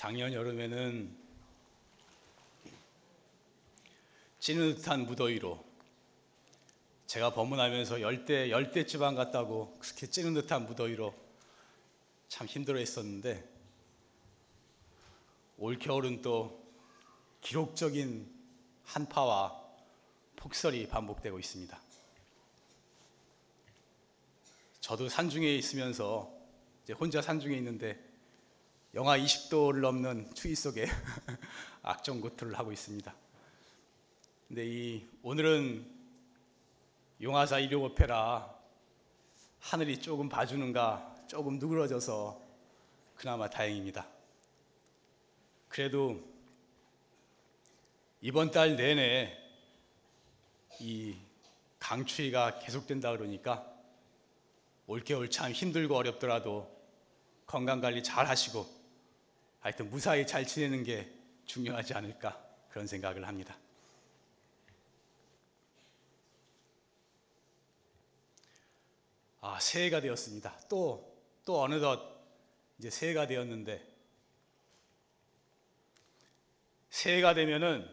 작년 여름에는 찌는 듯한 무더위로 제가 법문하면서 열대 열대 지방 같다고 그렇게 찌는 듯한 무더위로 참 힘들어했었는데 올 겨울은 또 기록적인 한파와 폭설이 반복되고 있습니다. 저도 산중에 있으면서 혼자 산중에 있는데 영하 20도를 넘는 추위 속에 악정고투를 하고 있습니다. 근데 이 오늘은 용화사 일요 오페라 하늘이 조금 봐주는가 조금 누그러져서 그나마 다행입니다. 그래도 이번 달 내내 이 강추위가 계속된다 그러니까 올겨울 참 힘들고 어렵더라도 건강 관리 잘 하시고 하여튼 무사히 잘 지내는 게 중요하지 않을까 그런 생각을 합니다. 아, 새해가 되었습니다. 또, 또 어느덧 이제 새해가 되었는데, 새해가 되면은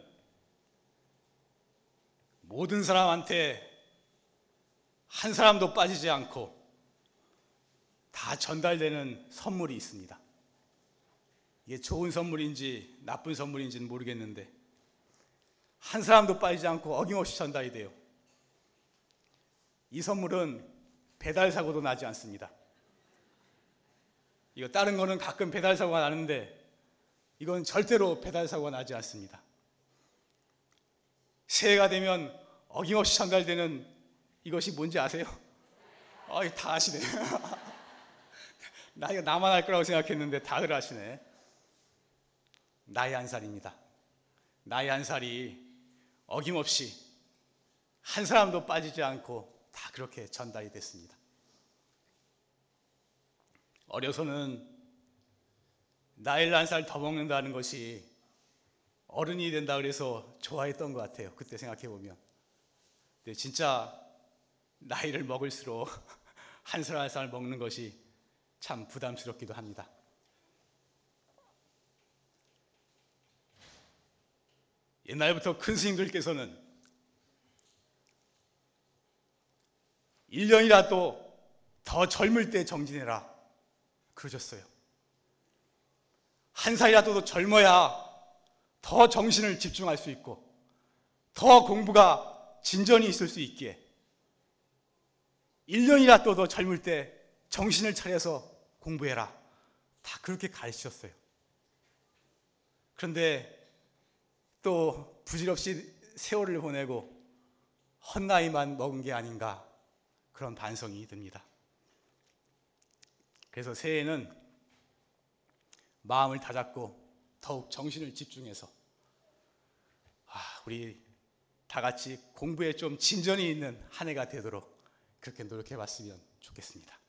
모든 사람한테 한 사람도 빠지지 않고 다 전달되는 선물이 있습니다. 이게 좋은 선물인지 나쁜 선물인지는 모르겠는데, 한 사람도 빠지지 않고 어김없이 전달이 돼요. 이 선물은 배달 사고도 나지 않습니다. 이거 다른 거는 가끔 배달 사고가 나는데 이건 절대로 배달 사고가 나지 않습니다. 새해가 되면 어김없이 전달되는 이것이 뭔지 아세요? 아, 다 아시네. 나 이거 나만 할 거라고 생각했는데 다들 아시네. 나이 한 살입니다. 나이 한 살이 어김없이 한 사람도 빠지지 않고 다 그렇게 전달이 됐습니다. 어려서는 나이를 한살 더 먹는다는 것이 어른이 된다 그래서 좋아했던 것 같아요. 그때 생각해 보면. 근데 진짜 나이를 먹을수록 한 살 한 살 먹는 것이 참 부담스럽기도 합니다. 옛날부터 큰 스님들께서는 1년이라도 더 젊을 때 정진해라. 그러셨어요. 한 살이라도 더 젊어야 더 정신을 집중할 수 있고 더 공부가 진전이 있을 수 있기에 1년이라도 더 젊을 때 정신을 차려서 공부해라. 다 그렇게 가르치셨어요. 그런데 또 부질없이 세월을 보내고 헛나이만 먹은 게 아닌가 그런 반성이 듭니다. 그래서 새해에는 마음을 다잡고 더욱 정신을 집중해서 아, 우리 다 같이 공부에 좀 진전이 있는 한 해가 되도록 그렇게 노력해 봤으면 좋겠습니다.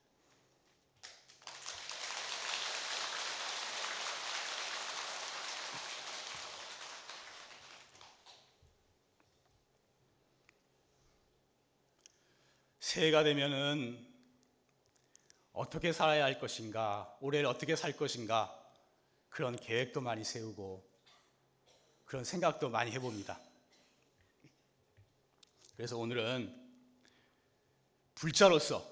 새해가 되면은 어떻게 살아야 할 것인가, 올해를 어떻게 살 것인가, 그런 계획도 많이 세우고, 그런 생각도 많이 해봅니다. 그래서 오늘은 불자로서,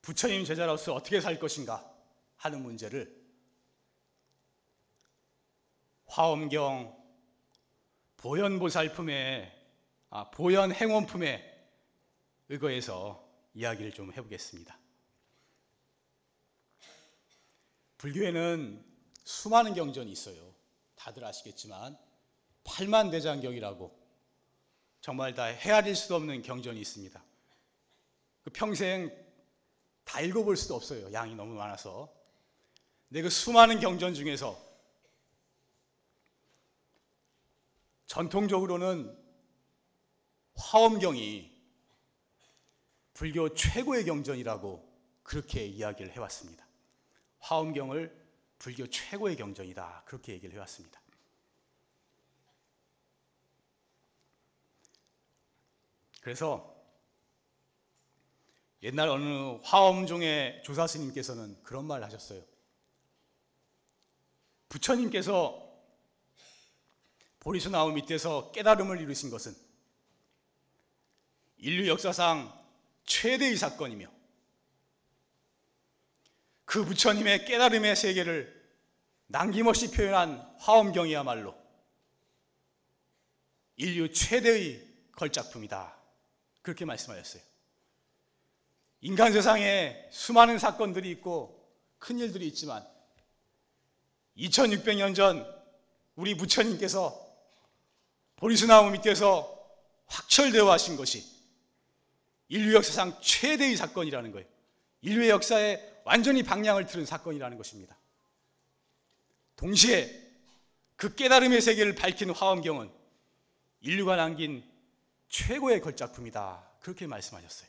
부처님 제자로서 어떻게 살 것인가 하는 문제를 화엄경 보현보살품의, 아, 보현행원품의 의거해서 이야기를 좀 해보겠습니다. 불교에는 수많은 경전이 있어요. 다들 아시겠지만 팔만대장경이라고 정말 다 헤아릴 수도 없는 경전이 있습니다. 그 평생 다 읽어볼 수도 없어요. 양이 너무 많아서. 근데 그 수많은 경전 중에서 전통적으로는 화엄경이 불교 최고의 경전이라고 그렇게 이야기를 해왔습니다. 화엄경을 불교 최고의 경전이다. 그렇게 얘기를 해왔습니다. 그래서 옛날 어느 화엄종의 조사 스님께서는 그런 말을 하셨어요. 부처님께서 보리수 나무 밑에서 깨달음을 이루신 것은 인류 역사상 최대의 사건이며 그 부처님의 깨달음의 세계를 남김없이 표현한 화엄경이야말로 인류 최대의 걸작품이다. 그렇게 말씀하셨어요. 인간 세상에 수많은 사건들이 있고 큰 일들이 있지만 2600년 전 우리 부처님께서 보리수나무 밑에서 확철되어 하신 것이 인류 역사상 최대의 사건이라는 거예요. 인류의 역사에 완전히 방향을 틀은 사건이라는 것입니다. 동시에 그 깨달음의 세계를 밝힌 화엄경은 인류가 남긴 최고의 걸작품이다. 그렇게 말씀하셨어요.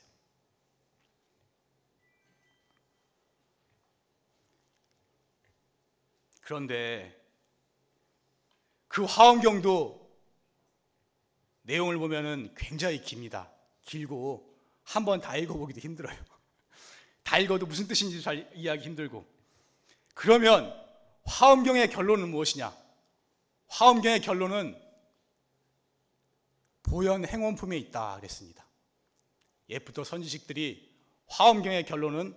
그런데 그 화엄경도 내용을 보면은 굉장히 깁니다. 길고 한 번 다 읽어보기도 힘들어요. 다 읽어도 무슨 뜻인지 잘 이해하기 힘들고. 그러면 화엄경의 결론은 무엇이냐? 화엄경의 결론은 보현 행원품에 있다 그랬습니다. 예부터 선지식들이 화엄경의 결론은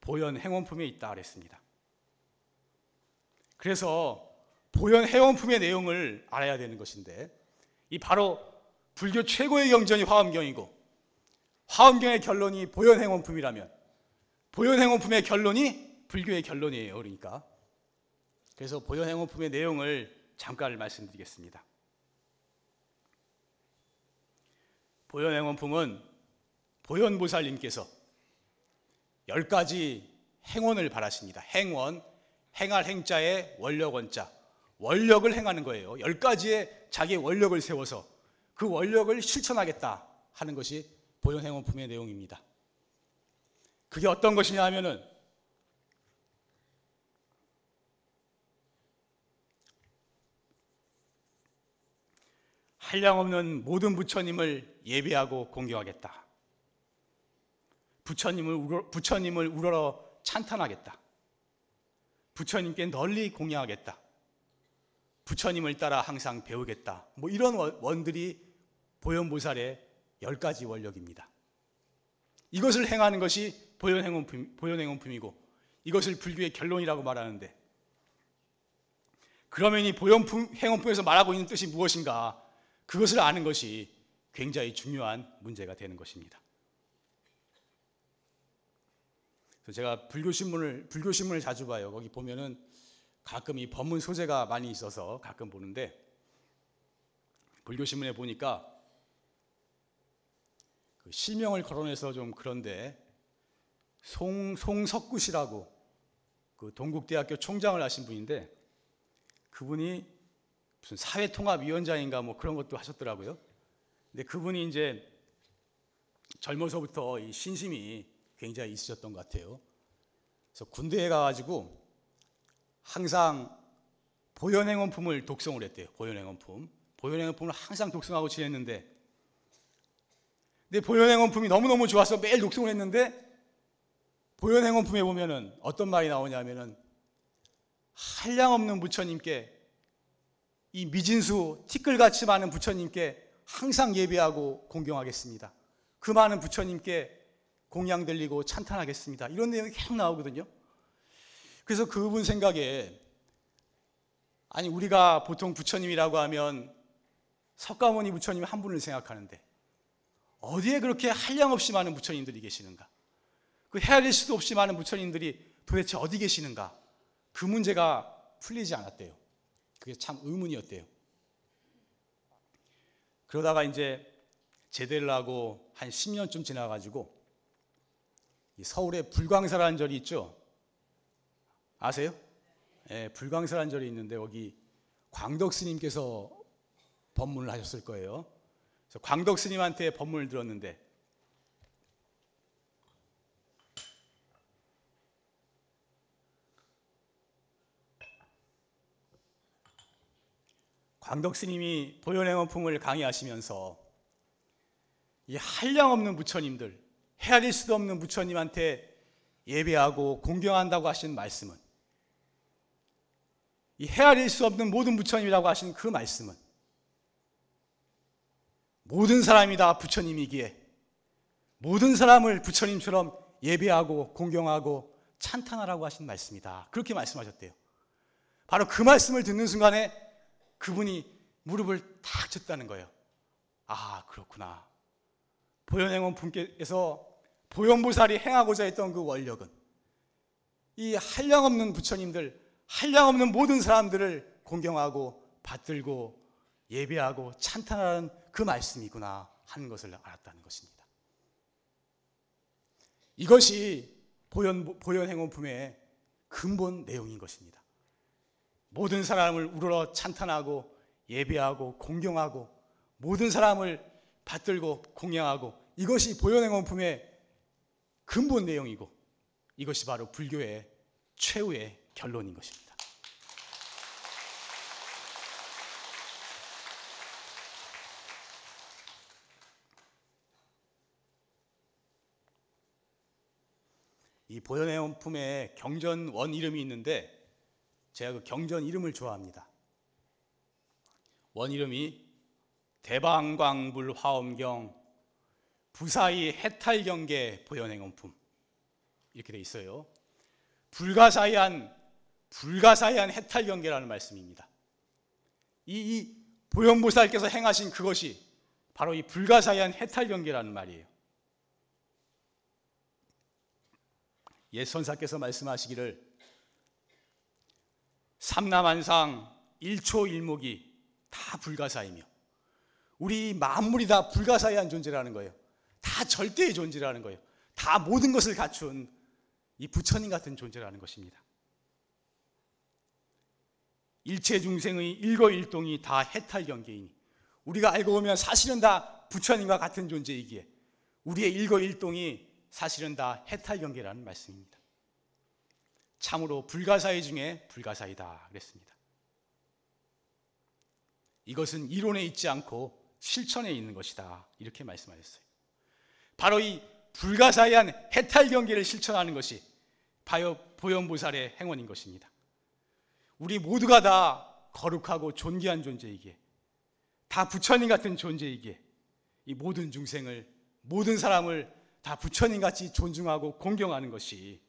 보현 행원품에 있다 그랬습니다. 그래서 보현 행원품의 내용을 알아야 되는 것인데 이 바로 불교 최고의 경전이 화엄경이고 화엄경의 결론이 보현 행원품이라면 보현 행원품의 결론이 불교의 결론이에요. 그러니까 그래서 보현 행원품의 내용을 잠깐 말씀드리겠습니다. 보현행원품은 보현보살님께서 열 가지 행원을 바라십니다. 행원, 행할 행자의 원력 원자, 원력을 행하는 거예요. 열 가지의 자기의 원력을 세워서 그 원력을 실천하겠다 하는 것이 보현행원품의 내용입니다. 그게 어떤 것이냐 하면은 한량 없는 모든 부처님을 예배하고 공경하겠다. 부처님을 우러, 부처님을 우러러 찬탄하겠다. 부처님께 널리 공양하겠다. 부처님을 따라 항상 배우겠다. 뭐 이런 원들이 보현보살의 열 가지 원력입니다. 이것을 행하는 것이 보현행원품, 보현행원품이고 이것을 불교의 결론이라고 말하는데 그러면 이 보현행원품에서 말하고 있는 뜻이 무엇인가? 그것을 아는 것이 굉장히 중요한 문제가 되는 것입니다. 그래서 제가 불교 신문을 불교 신문을 자주 봐요. 거기 보면은 가끔 이 법문 소재가 많이 있어서 가끔 보는데 불교 신문에 보니까 그 실명을 거론해서 좀 그런데 송 송석구 씨라고 그 동국대학교 총장을 하신 분인데 그분이 무슨 사회통합위원장인가 뭐 그런 것도 하셨더라고요. 근데 그분이 이제 젊어서부터 이 신심이 굉장히 있으셨던 것 같아요. 그래서 군대에 가가지고 항상 보현행원품을 독송을 했대요. 보현행원품. 보현행원품을 항상 독송하고 지냈는데 근데 보현행원품이 너무너무 좋아서 매일 독송을 했는데 보현행원품에 보면은 어떤 말이 나오냐면은 한량 없는 부처님께 이 미진수 티끌같이 많은 부처님께 항상 예배하고 공경하겠습니다. 그 많은 부처님께 공양 들리고 찬탄하겠습니다. 이런 내용이 계속 나오거든요. 그래서 그분 생각에 아니 우리가 보통 부처님이라고 하면 석가모니 부처님 한 분을 생각하는데 어디에 그렇게 한량없이 많은 부처님들이 계시는가? 그 헤아릴 수도 없이 많은 부처님들이 도대체 어디 계시는가? 그 문제가 풀리지 않았대요. 그게 참 의문이었대요. 그러다가 이제 제대를 하고 한 10년쯤 지나가지고 서울에 불광사라는 절이 있죠. 아세요? 예, 불광사라는 절이 있는데 여기 광덕 스님께서 법문을 하셨을 거예요. 광덕 스님한테 법문을 들었는데 광덕 스님이 보현행원품을 강의하시면서 이 한량 없는 부처님들, 헤아릴 수도 없는 부처님한테 예배하고 공경한다고 하신 말씀은 이 헤아릴 수 없는 모든 부처님이라고 하신 그 말씀은 모든 사람이 다 부처님이기에 모든 사람을 부처님처럼 예배하고 공경하고 찬탄하라고 하신 말씀이다. 그렇게 말씀하셨대요. 바로 그 말씀을 듣는 순간에 그분이 무릎을 탁 쳤다는 거예요. 아, 그렇구나. 보현행원 분께서 보현보살이 행하고자 했던 그 원력은 이 한량없는 부처님들, 한량없는 모든 사람들을 공경하고 받들고 예배하고 찬탄하는 그 말씀이구나 하는 것을 알았다는 것입니다. 이것이 보현, 보현 행원품의 근본 내용인 것입니다. 모든 사람을 우러러 찬탄하고 예배하고 공경하고 모든 사람을 받들고 공양하고 이것이 보현 행원품의 근본 내용이고 이것이 바로 불교의 최후의 결론인 것입니다. 이 보현해원품에 경전 원 이름이 있는데 제가 그 경전 이름을 좋아합니다. 원 이름이 대방광불 화엄경 부사이 해탈경계 보현행원품 이렇게 돼 있어요. 불가사의한 불가사의한 해탈경계라는 말씀입니다. 이, 이 보현보살께서 행하신 그것이 바로 이 불가사의한 해탈경계라는 말이에요. 옛 선사께서 말씀하시기를 삼남한상 일초일목이 다 불가사이며 우리 만물이 다 불가사의한 존재라는 거예요. 다 절대의 존재라는 거예요. 다 모든 것을 갖춘 이 부처님 같은 존재라는 것입니다. 일체 중생의 일거일동이 다 해탈 경계이니 우리가 알고 보면 사실은 다 부처님과 같은 존재이기에 우리의 일거일동이 사실은 다 해탈 경계라는 말씀입니다. 참으로 불가사의 중에 불가사이다 그랬습니다. 이것은 이론에 있지 않고 실천에 있는 것이다 이렇게 말씀하셨어요. 바로 이 불가사의한 해탈 경계를 실천하는 것이 바요 보현보살의 행원인 것입니다. 우리 모두가 다 거룩하고 존귀한 존재이기에 다 부처님 같은 존재이기에 이 모든 중생을 모든 사람을 다 부처님 같이 존중하고 공경하는 것이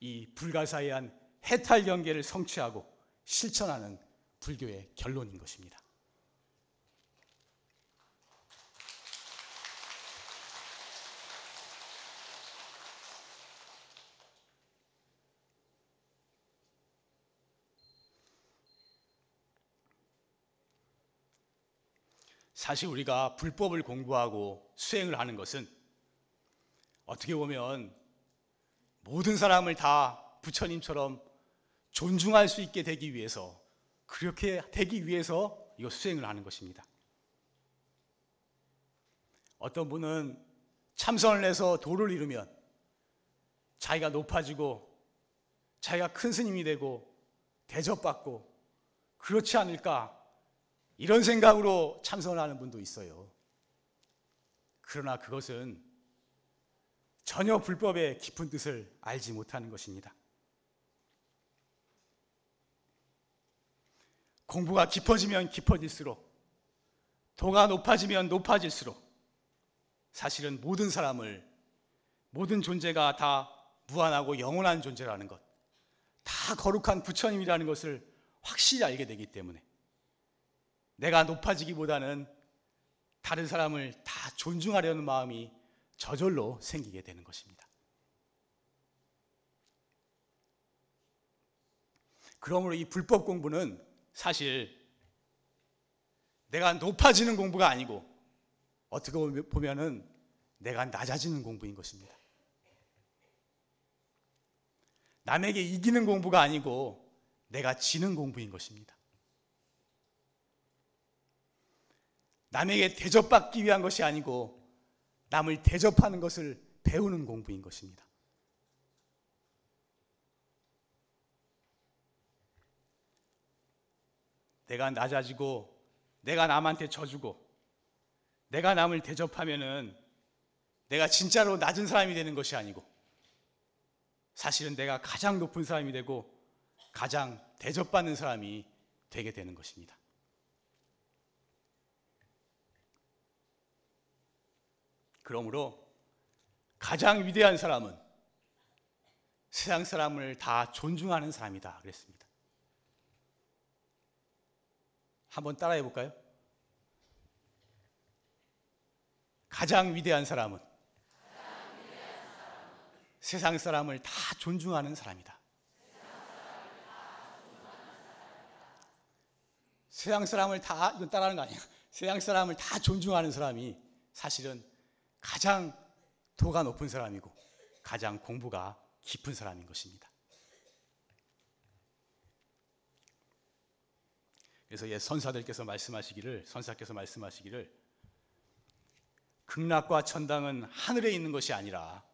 이 불가사의한 해탈 경계를 성취하고 실천하는 불교의 결론인 것입니다. 사실 우리가 불법을 공부하고 수행을 하는 것은 어떻게 보면 모든 사람을 다 부처님처럼 존중할 수 있게 되기 위해서 그렇게 되기 위해서 이거 수행을 하는 것입니다. 어떤 분은 참선을 해서 도를 이루면 자기가 높아지고 자기가 큰 스님이 되고 대접받고 그렇지 않을까 이런 생각으로 참선을 하는 분도 있어요. 그러나 그것은 전혀 불법의 깊은 뜻을 알지 못하는 것입니다. 공부가 깊어지면 깊어질수록 도가 높아지면 높아질수록 사실은 모든 사람을 모든 존재가 다 무한하고 영원한 존재라는 것, 다 거룩한 부처님이라는 것을 확실히 알게 되기 때문에 내가 높아지기보다는 다른 사람을 다 존중하려는 마음이 저절로 생기게 되는 것입니다. 그러므로 이 불법 공부는 사실 내가 높아지는 공부가 아니고 어떻게 보면은 내가 낮아지는 공부인 것입니다. 남에게 이기는 공부가 아니고 내가 지는 공부인 것입니다. 남에게 대접받기 위한 것이 아니고 남을 대접하는 것을 배우는 공부인 것입니다. 내가 낮아지고 내가 남한테 져주고 내가 남을 대접하면은 내가 진짜로 낮은 사람이 되는 것이 아니고 사실은 내가 가장 높은 사람이 되고 가장 대접받는 사람이 되게 되는 것입니다. 그러므로 가장 위대한 사람은 세상 사람을 다 존중하는 사람이다 그랬습니다. 한번 따라해 볼까요? 가장 위대한 사람은 세상 사람을 다 존중하는 사람이다. 세상 사람을 다 이건 따라하는 거 아니야. 세상 사람을 다 존중하는 사람이 사실은 가장 도가 높은 사람이고 가장 공부가 깊은 사람인 것입니다. 그래서 예 선사들께서 말씀하시기를 선사께서 말씀하시기를 극락과 천당은 하늘에 있는 것이 아니라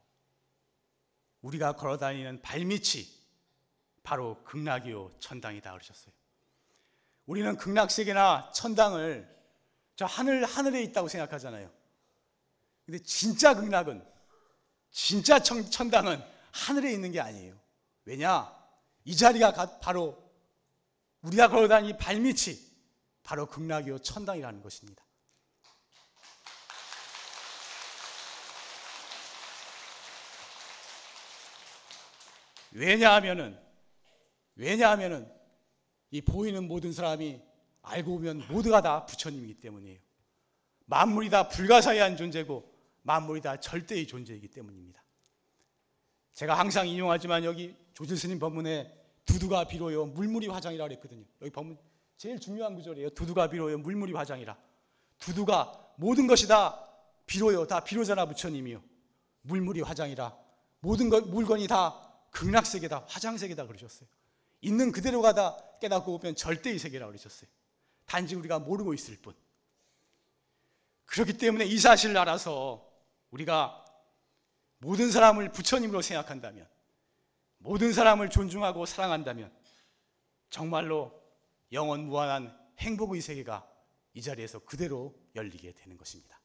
우리가 걸어다니는 발밑이 바로 극락이요 천당이다 그러셨어요. 우리는 극락 세계나 천당을 저 하늘 하늘에 있다고 생각하잖아요. 근데 진짜 극락은 진짜 천, 천당은 하늘에 있는 게 아니에요. 왜냐? 이 자리가 바로 우리가 걸어다니는 발밑이 바로 극락이요 천당이라는 것입니다. 왜냐하면은 왜냐하면은 이 보이는 모든 사람이 알고 보면 모두가 다 부처님이기 때문이에요. 만물이 다 불가사의한 존재고 만물이 다 절대의 존재이기 때문입니다. 제가 항상 인용하지만 여기 조질 스님 법문에 두두가 비로요 물물이 화장이라 그랬거든요. 여기 법문 제일 중요한 구절이에요. 두두가 비로요 물물이 화장이라. 두두가 모든 것이 다 비로요 다 비로자나 부처님이요. 물물이 화장이라. 모든 것 물건이 다 극락세계다, 화장세계다 그러셨어요. 있는 그대로가 다 깨닫고 보면 절대의 세계라 그러셨어요. 단지 우리가 모르고 있을 뿐. 그렇기 때문에 이 사실을 알아서 우리가 모든 사람을 부처님으로 생각한다면, 모든 사람을 존중하고 사랑한다면, 정말로 영원 무한한 행복의 세계가 이 자리에서 그대로 열리게 되는 것입니다.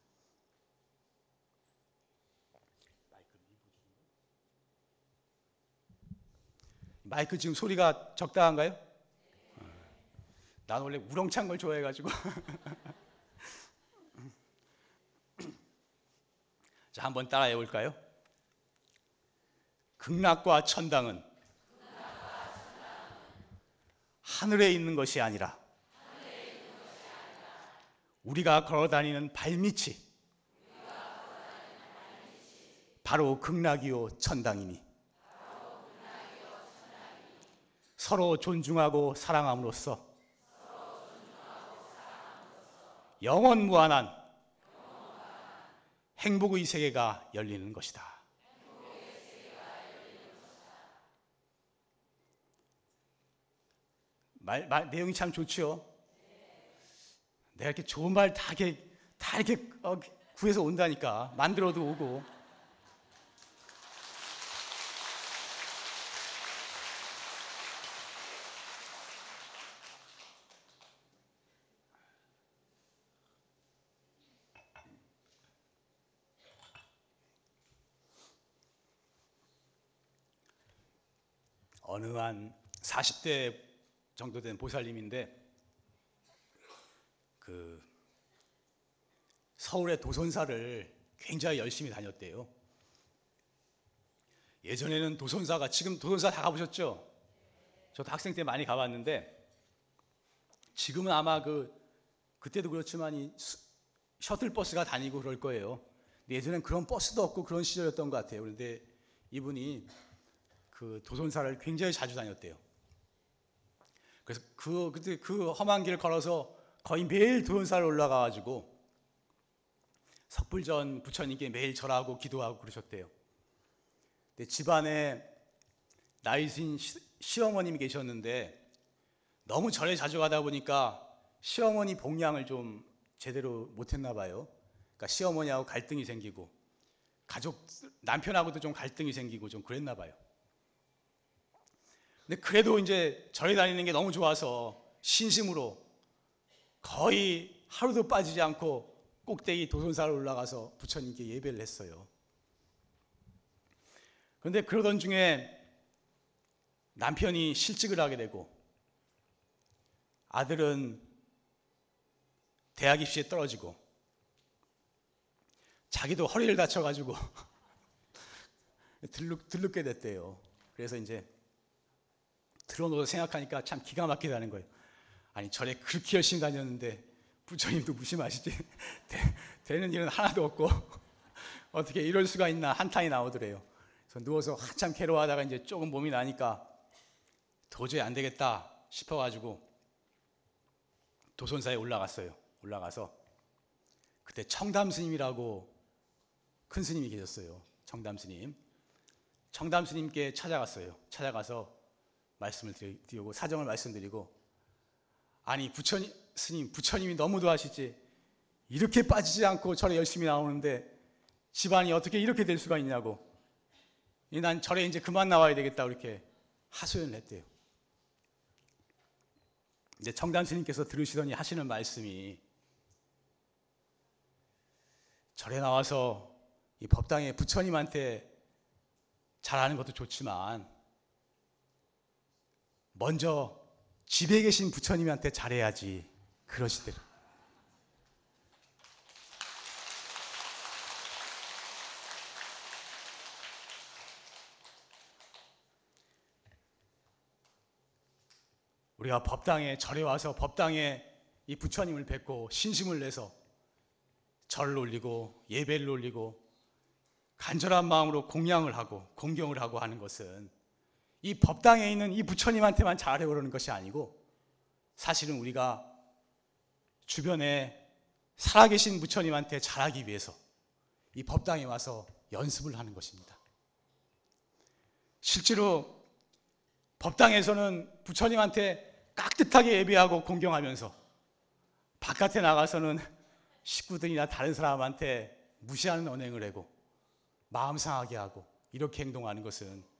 마이크 지금 소리가 적당한가요? 난 원래 우렁찬 걸 좋아해가지고. 자, 한번 따라해 볼까요? 극락과 천당은 하늘에 있는 것이 아니라 우리가 걸어 다니는 발밑이 바로 극락이요 천당이니 서로 존중하고 사랑함으로써 영원 무한한 행복의 세계가 열리는 것이다. 말, 말 내용이 참 좋죠. 내가 이렇게 좋은 말 다 이렇게 다 이렇게 어, 구해서 온다니까 만들어도 오고. 어느 한 40대 정도 된 보살님인데 그 서울의 도선사를 굉장히 열심히 다녔대요. 예전에는 도선사가 지금 도선사 다 가보셨죠? 저도 학생 때 많이 가봤는데 지금은 아마 그 그때도 그렇지만 이 셔틀 버스가 다니고 그럴 거예요. 예전엔 그런 버스도 없고 그런 시절이었던 것 같아요. 그런데 이분이 그 도선사를 굉장히 자주 다녔대요. 그래서 그 그때 그 험한 길을 걸어서 거의 매일 도선사를 올라가 가지고 석불전 부처님께 매일 절하고 기도하고 그러셨대요. 근데 집안에 나이신 시어머님이 계셨는데 너무 절에 자주 가다 보니까 시어머니 복양을 좀 제대로 못했나 봐요. 그러니까 시어머니하고 갈등이 생기고 가족 남편하고도 좀 갈등이 생기고 좀 그랬나 봐요. 근데 그래도 이제 절에 다니는 게 너무 좋아서 신심으로 거의 하루도 빠지지 않고 꼭대기 도선사를 올라가서 부처님께 예배를 했어요. 그런데 그러던 중에 남편이 실직을 하게 되고 아들은 대학 입시에 떨어지고 자기도 허리를 다쳐가지고 들룩, 들룩게 됐대요. 그래서 이제 들어놓고 생각하니까 참 기가 막히다는 거예요. 아니 절에 그렇게 열심히 다녔는데 부처님도 무심하시지 되, 는 일은 하나도 없고 어떻게 이럴 수가 있나 한탄이 나오더래요. 그래서 누워서 한참 괴로워하다가 이제 조금 몸이 나니까 도저히 안 되겠다 싶어가지고 도선사에 올라갔어요. 올라가서 그때 청담 스님이라고 큰 스님이 계셨어요. 청담 스님. 청담 스님께 찾아갔어요. 찾아가서 말씀을 드리고 사정을 말씀드리고 아니 부처님 스님 부처님이 너무 도하시지 이렇게 빠지지 않고 절에 열심히 나오는데 집안이 어떻게 이렇게 될 수가 있냐고 난 절에 이제 그만 나와야 되겠다 이렇게 하소연을 했대요. 이제 청담 스님께서 들으시더니 하시는 말씀이 절에 나와서 이 법당에 부처님한테 잘하는 것도 좋지만 먼저 집에 계신 부처님한테 잘해야지 그러시더라. 우리가 법당에 절에 와서 법당에 이 부처님을 뵙고 신심을 내서 절을 올리고 예배를 올리고 간절한 마음으로 공양을 하고 공경을 하고 하는 것은 이 법당에 있는 이 부처님한테만 잘해 오르는 것이 아니고 사실은 우리가 주변에 살아계신 부처님한테 잘하기 위해서 이 법당에 와서 연습을 하는 것입니다. 실제로 법당에서는 부처님한테 깍듯하게 예배하고 공경하면서 바깥에 나가서는 식구들이나 다른 사람한테 무시하는 언행을 하고 마음 상하게 하고 이렇게 행동하는 것은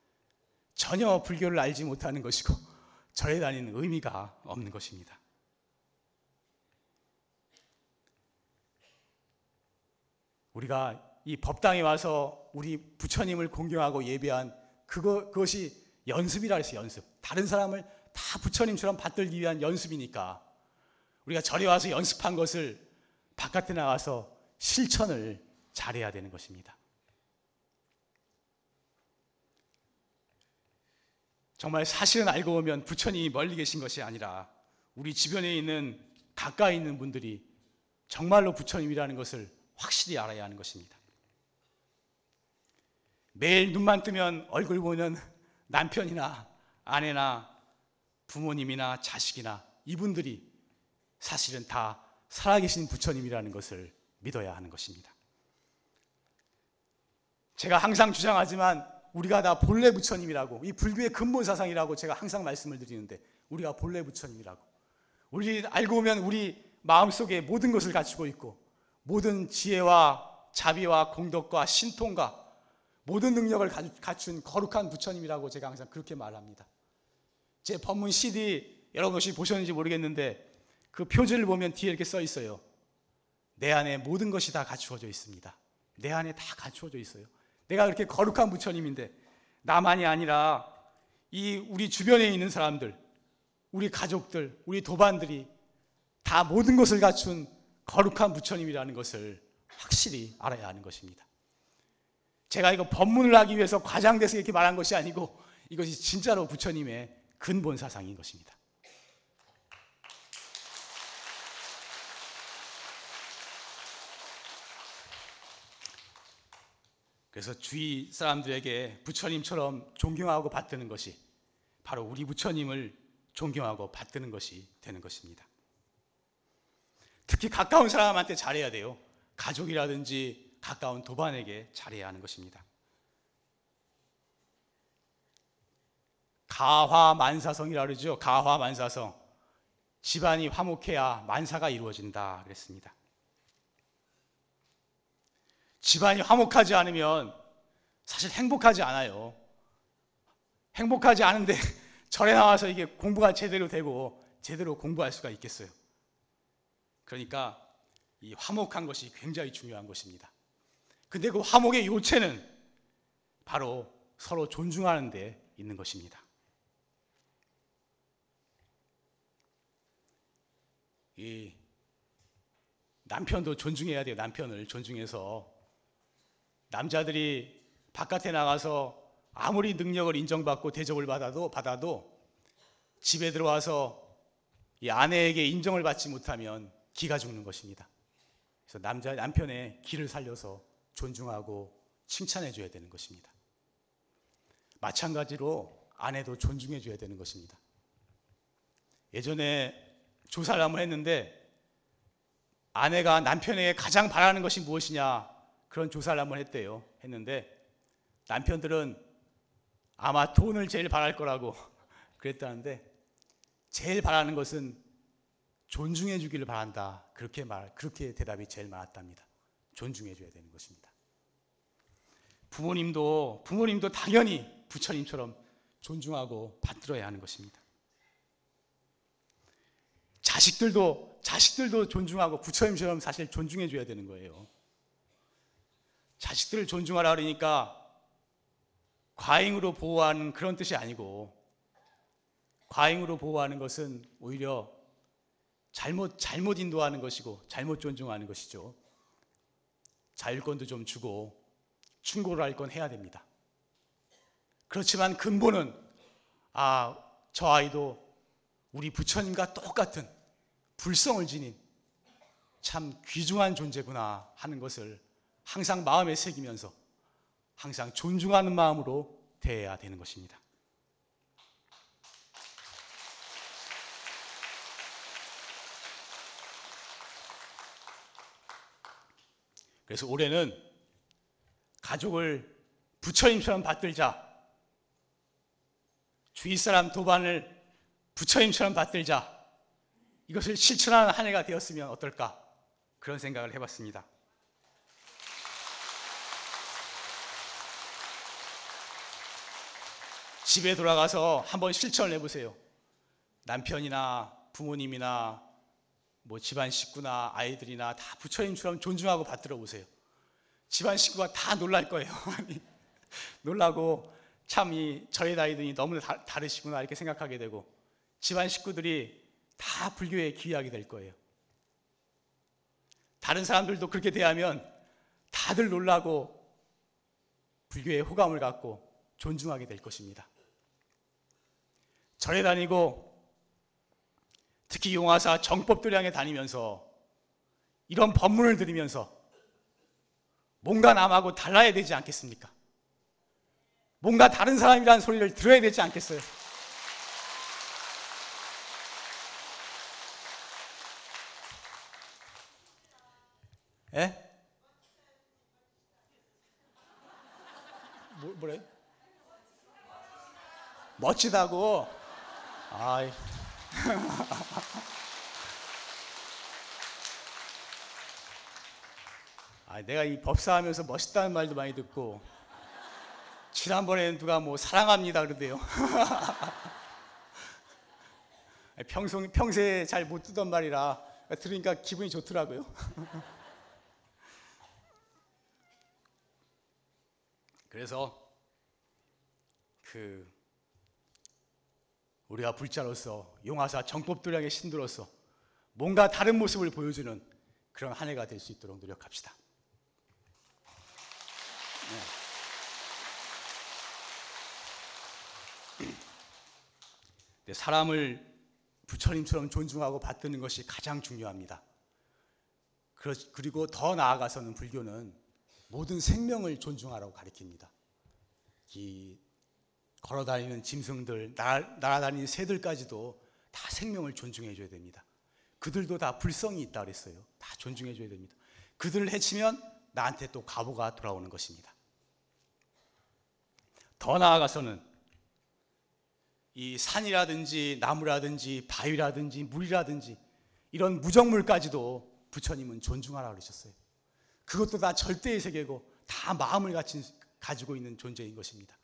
전혀 불교를 알지 못하는 것이고 절에 다니는 의미가 없는 것입니다. 우리가 이 법당에 와서 우리 부처님을 공경하고 예배한 그거, 그것이 연습이라 해서 연습. 다른 사람을 다 부처님처럼 받들기 위한 연습이니까 우리가 절에 와서 연습한 것을 바깥에 나가서 실천을 잘해야 되는 것입니다. 정말 사실은 알고 보면 부처님이 멀리 계신 것이 아니라 우리 주변에 있는 가까이 있는 분들이 정말로 부처님이라는 것을 확실히 알아야 하는 것입니다. 매일 눈만 뜨면 얼굴 보는 남편이나 아내나 부모님이나 자식이나 이분들이 사실은 다 살아계신 부처님이라는 것을 믿어야 하는 것입니다. 제가 항상 주장하지만 우리가 다 본래 부처님이라고 이 불교의 근본 사상이라고 제가 항상 말씀을 드리는데 우리가 본래 부처님이라고 우리 알고 보면 우리 마음속에 모든 것을 갖추고 있고 모든 지혜와 자비와 공덕과 신통과 모든 능력을 갖춘 거룩한 부처님이라고 제가 항상 그렇게 말합니다. 제 법문 CD 여러분 혹시 보셨는지 모르겠는데 그 표지를 보면 뒤에 이렇게 써 있어요. 내 안에 모든 것이 다 갖추어져 있습니다. 내 안에 다 갖추어져 있어요. 내가 그렇게 거룩한 부처님인데 나만이 아니라 이 우리 주변에 있는 사람들, 우리 가족들, 우리 도반들이 다 모든 것을 갖춘 거룩한 부처님이라는 것을 확실히 알아야 하는 것입니다. 제가 이거 법문을 하기 위해서 과장돼서 이렇게 말한 것이 아니고 이것이 진짜로 부처님의 근본 사상인 것입니다. 그래서 주위 사람들에게 부처님처럼 존경하고 받드는 것이 바로 우리 부처님을 존경하고 받드는 것이 되는 것입니다. 특히 가까운 사람한테 잘해야 돼요. 가족이라든지 가까운 도반에게 잘해야 하는 것입니다. 가화만사성이라 그러죠. 가화만사성. 집안이 화목해야 만사가 이루어진다 그랬습니다. 집안이 화목하지 않으면 사실 행복하지 않아요. 행복하지 않은데 절에 나와서 이게 공부가 제대로 되고 제대로 공부할 수가 있겠어요. 그러니까 이 화목한 것이 굉장히 중요한 것입니다. 근데 그 화목의 요체는 바로 서로 존중하는 데 있는 것입니다. 이 남편도 존중해야 돼요. 남편을 존중해서 남자들이 바깥에 나가서 아무리 능력을 인정받고 대접을 받아도 받아도 집에 들어와서 이 아내에게 인정을 받지 못하면 기가 죽는 것입니다. 그래서 남자 남편의 기를 살려서 존중하고 칭찬해 줘야 되는 것입니다. 마찬가지로 아내도 존중해 줘야 되는 것입니다. 예전에 조사를 한번 했는데 아내가 남편에게 가장 바라는 것이 무엇이냐 그런 조사를 한번 했대요. 했는데 남편들은 아마 돈을 제일 바랄 거라고 그랬다는데 제일 바라는 것은 존중해 주기를 바란다. 그렇게 말 그렇게 대답이 제일 많았답니다. 존중해 줘야 되는 것입니다. 부모님도 부모님도 당연히 부처님처럼 존중하고 받들어야 하는 것입니다. 자식들도 자식들도 존중하고 부처님처럼 사실 존중해 줘야 되는 거예요. 자식들을 존중하라 그러니까 과잉으로 보호하는 그런 뜻이 아니고 과잉으로 보호하는 것은 오히려 잘못 잘못 인도하는 것이고 잘못 존중하는 것이죠. 자율권도 좀 주고 충고를 할 건 해야 됩니다. 그렇지만 근본은 아, 저 아이도 우리 부처님과 똑같은 불성을 지닌 참 귀중한 존재구나 하는 것을 항상 마음에 새기면서 항상 존중하는 마음으로 대해야 되는 것입니다. 그래서 올해는 가족을 부처님처럼 받들자. 주위 사람 도반을 부처님처럼 받들자. 이것을 실천하는 한 해가 되었으면 어떨까? 그런 생각을 해봤습니다. 집에 돌아가서 한번 실천을 해보세요. 남편이나 부모님이나 뭐 집안 식구나 아이들이나 다 부처님처럼 존중하고 받들어 보세요. 집안 식구가 다 놀랄 거예요. 놀라고 참 이 저희 아이들이 너무 다, 다르시구나 이렇게 생각하게 되고 집안 식구들이 다 불교에 귀하게 될 거예요. 다른 사람들도 그렇게 대하면 다들 놀라고 불교에 호감을 갖고 존중하게 될 것입니다. 절에 다니고 특히 용화사 정법도량에 다니면서 이런 법문을 들으면서 뭔가 남하고 달라야 되지 않겠습니까? 뭔가 다른 사람이라는 소리를 들어야 되지 않겠어요? 예? 뭐, 뭐래? 멋지다고? 아이. 아, 내가 이 법사하면서 멋있다는 말도 많이 듣고 지난번에 누가 뭐 사랑합니다 그러대요. 평소 평소에 잘 못 듣던 말이라 들으니까 기분이 좋더라고요. 그래서 그 우리가 불자로서 용화사 정법도량의 신도로서 뭔가 다른 모습을 보여주는 그런 한 해가 될 수 있도록 노력합시다. 네. 사람을 부처님처럼 존중하고 받드는 것이 가장 중요합니다. 그리고 더 나아가서는 불교는 모든 생명을 존중하라고 가르칩니다. 이 걸어다니는 짐승들, 날아다니는 새들까지도 다 생명을 존중해 줘야 됩니다. 그들도 다 불성이 있다 그랬어요. 다 존중해 줘야 됩니다. 그들을 해치면 나한테 또 가보가 돌아오는 것입니다. 더 나아가서는 이 산이라든지 나무라든지 바위라든지 물이라든지 이런 무정물까지도 부처님은 존중하라 그러셨어요. 그것도 다 절대의 세계고 다 마음을 가진, 가지고 있는 존재인 것입니다.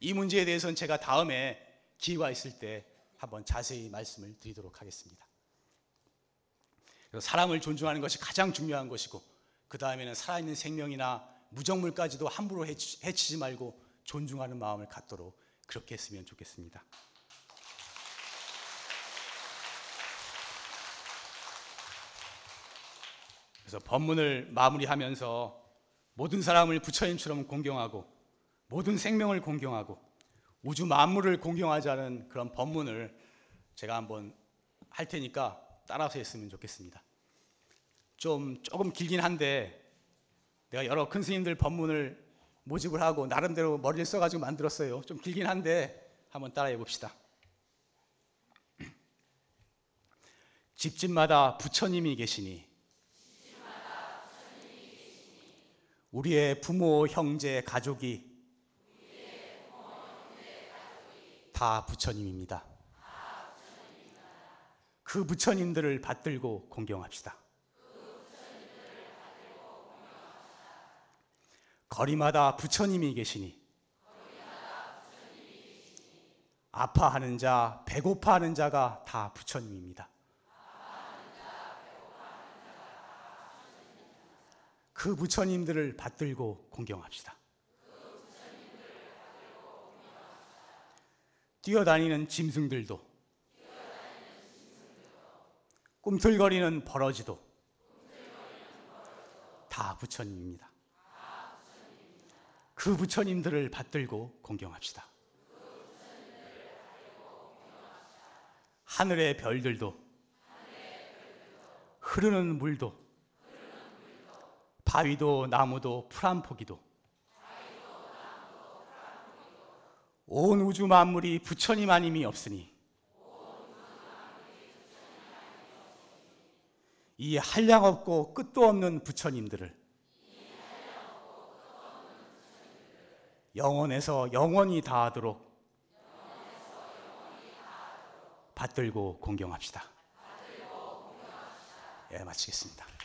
이 문제에 대해서는 제가 다음에 기회가 있을 때 한번 자세히 말씀을 드리도록 하겠습니다. 사람을 존중하는 것이 가장 중요한 것이고 그 다음에는 살아있는 생명이나 무정물까지도 함부로 해치지 말고 존중하는 마음을 갖도록 그렇게 했으면 좋겠습니다. 그래서 법문을 마무리하면서 모든 사람을 부처님처럼 공경하고 모든 생명을 공경하고 우주 만물을 공경하자는 그런 법문을 제가 한번 할 테니까 따라서 했으면 좋겠습니다. 좀 조금 길긴 한데 내가 여러 큰 스님들 법문을 모집을 하고 나름대로 머리를 써가지고 만들었어요. 좀 길긴 한데 한번 따라해 봅시다. 집집마다 부처님이 계시니 우리의 부모, 형제, 가족이 다 부처님입니다. 그 부처님들을 받들고 공경합시다. 거리마다 부처님이 계시니 아파하는 자, 배고파하는 자가 다 부처님입니다. 그 부처님들을 받들고 공경합시다. 뛰어다니는 짐승들도 꿈틀거리는 버러지도 다 부처님입니다. 그 부처님들을 받들고 공경합시다. 하늘의 별들도 흐르는 물도 바위도 나무도 풀 한 포기도 온 우주 만물이 부처님 아님이 없으니 이 한량 없고 끝도 없는 부처님들을 영원에서 영원히 다하도록 받들고 공경합시다. 예, 마치겠습니다.